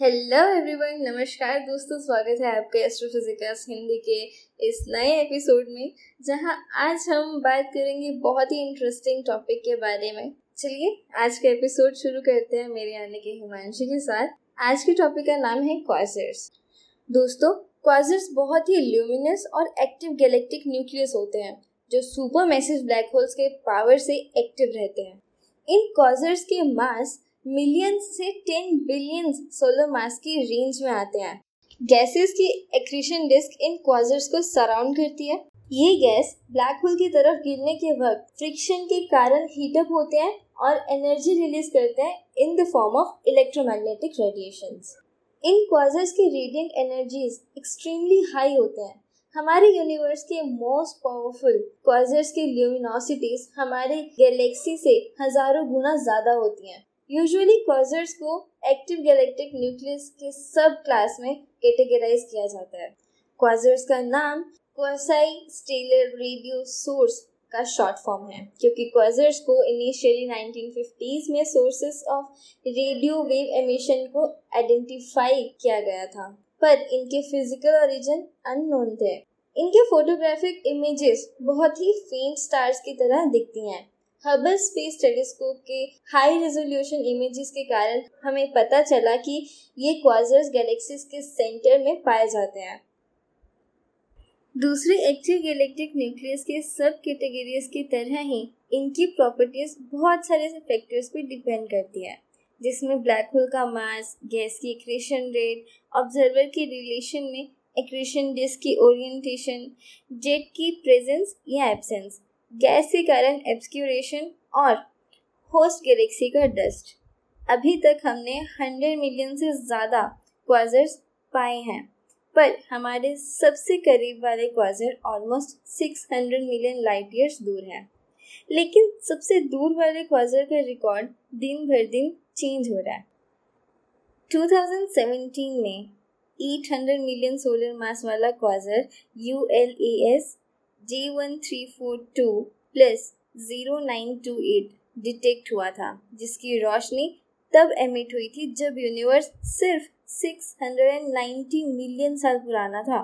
Hello everyone नमस्कार दोस्तों, स्वागत है आपके एस्ट्रोफिजिक्स हिंदी के इस नए एपिसोड में, जहाँ आज हम बात करेंगे बहुत ही इंटरेस्टिंग टॉपिक के बारे में। चलिए, आज का एपिसोड शुरू करते हैं मेरे आने के हिमांशी के साथ। आज के टॉपिक का नाम है क्वाजर्स दोस्तों क्वाजर्स बहुत ही ल्यूमिनस और एक्टिव गैलेक्टिक न्यूक्लियस होते हैं, जो सुपर मैसेज ब्लैक होल्स के पावर से एक्टिव रहते हैं। इन क्वाजर्स के मास मिलियन से टेन बिलियन सोलर मास की रेंज में आते हैं। गैसेस की एक्रीशन डिस्क इन क्वाजर्स को सराउंड करती है। ये गैस ब्लैक होल की तरफ़ गिरने के वक्त फ्रिक्शन के कारण हीटअप होते हैं और एनर्जी रिलीज़ करते हैं in the form of electromagnetic radiations. In quasars की रेडियंट एनर्जीज एक्सट्रीमली हाई होते हैं। हमारे यूनिवर्स के मोस्ट पावरफुल क्वाजर्स की ल्यूमिनोसिटीज हमारे गैलेक्सी से हज़ारों गुना ज़्यादा होती हैं। यूजुअली क्वाजर्स को एक्टिव गैलेक्टिक न्यूक्लियस के सब क्लास में कैटेगराइज किया जाता है। क्वाजर्स का नाम क्वासाई स्टेलर रेडियो सोर्स का शॉर्ट फॉर्म है, क्योंकि क्वाजर्स को इनिशियली 1950s में sources of radio wave emission को आइडेंटिफाई किया गया था। पर इनके फ़िज़िकल ओरिजिन अननोन थे। इनके फोटोग्राफिक इमेजेस बहुत ही फेंट स्टार्स की तरह दिखती हैं। हबल स्पेस टेलीस्कोप के हाई रेजोल्यूशन इमेजेस के कारण हमें पता चला कि ये क्वाजर्स गैलेक्सीज के सेंटर में पाए जाते हैं। दूसरे एक्टिव गैलेक्टिक न्यूक्लियस के सब कैटेगरीज की तरह ही इनकी प्रॉपर्टीज़ बहुत सारे फैक्टर्स पे डिपेंड करती है, जिसमें ब्लैक होल का मास गैस की एक्रेशन रेट ऑब्जर्वर के रिलेशन में एक्रेशन डिस्क की ओरिएंटेशन जेट की प्रेजेंस या एब्सेंस गैस के कारण एब्सक्यूरेशन और होस्ट गैलेक्सी का डस्ट अभी तक हमने हंड्रेड मिलियन से ज़्यादा क्वाजर्स पाए हैं, पर हमारे सबसे करीब वाले quasar almost six hundred million light years दूर हैं। लेकिन सबसे दूर वाले क्वाजर का रिकॉर्ड दिन भर दिन चेंज हो रहा है। 2017 में 800 मिलियन सोलर मास वाला quasar U L A S J one three four two plus zero nine two eight detect हुआ था, जिसकी रोशनी तब एमिट हुई थी जब यूनिवर्स सिर्फ़ 690 मिलियन साल पुराना था।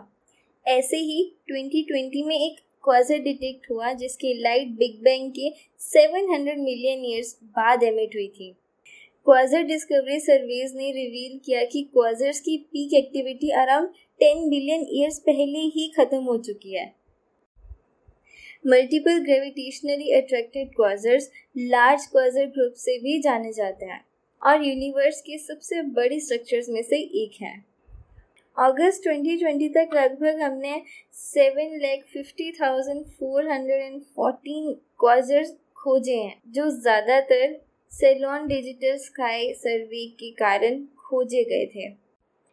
ऐसे ही 2020 में एक क्वाजर डिटेक्ट हुआ जिसकी लाइट बिग बैंग के 700 मिलियन ईयर्स बाद एमिट हुई थी। क्वाजर डिस्कवरी सर्वेज ने रिवील किया कि क्वाजर्स की peak activity around 10 billion years पहले ही खत्म हो चुकी है। Multiple gravitationally attracted quasars large quasar group से भी जाने जाते हैं। और यूनिवर्स के सबसे बड़ी स्ट्रक्चर्स में से एक है। अगस्त 2020 तक लगभग हमने seven lakh fifty thousand four hundred and fourteen quasars खोजे हैं, जो ज़्यादातर सेलोन डिजिटल स्काई सर्वे के कारण खोजे गए थे।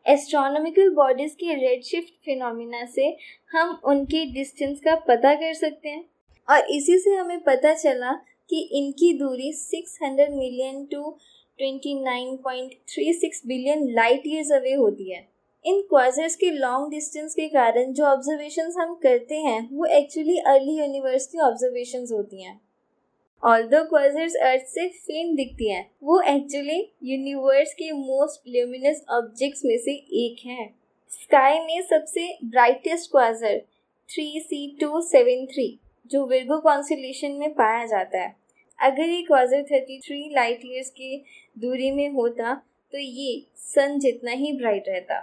एस्ट्रोनॉमिकल बॉडीज के रेड शिफ्ट फिनोमिना से हम उनके डिस्टेंस का पता कर सकते हैं। और इसी से हमें पता चला कि इनकी दूरी 600 million to 29.36 billion light years away होती है। इन क्वाजर्स के लॉन्ग डिस्टेंस के कारण जो ऑब्जर्वेशंस हम करते हैं, वो एक्चुअली अर्ली यूनिवर्स की ऑब्जर्वेशंस होती हैं। ऑल्दो क्वाजर्स अर्थ से फेंट दिखती हैं। वो एक्चुअली यूनिवर्स के मोस्ट ल्यूमिनस ऑब्जेक्ट्स में से एक है। स्काई में सबसे brightest quasar three C two seven three जो विर्गो कॉन्सुलेशन में पाया जाता है। अगर ये quasar thirty three light years की दूरी में होता तो ये सन जितना ही ब्राइट रहता।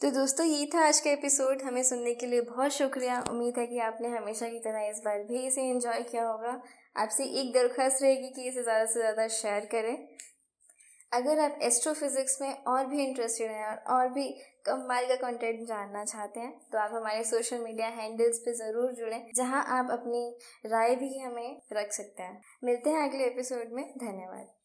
तो दोस्तों, ये था आज का एपिसोड हमें सुनने के लिए बहुत शुक्रिया। उम्मीद है कि आपने हमेशा की तरह इस बार भी इसे एंजॉय किया होगा। आपसे एक दरख्वास्त रहेगी कि इसे ज़्यादा से ज़्यादा शेयर करें। अगर आप एस्ट्रोफिज़िक्स में और भी इंटरेस्टेड हैं और और भी कमाल का कंटेंट जानना चाहते हैं तो आप हमारे सोशल मीडिया हैंडल्स पे ज़रूर जुड़ें, जहाँ आप अपनी राय भी हमें रख सकते हैं। मिलते हैं अगले एपिसोड में। धन्यवाद।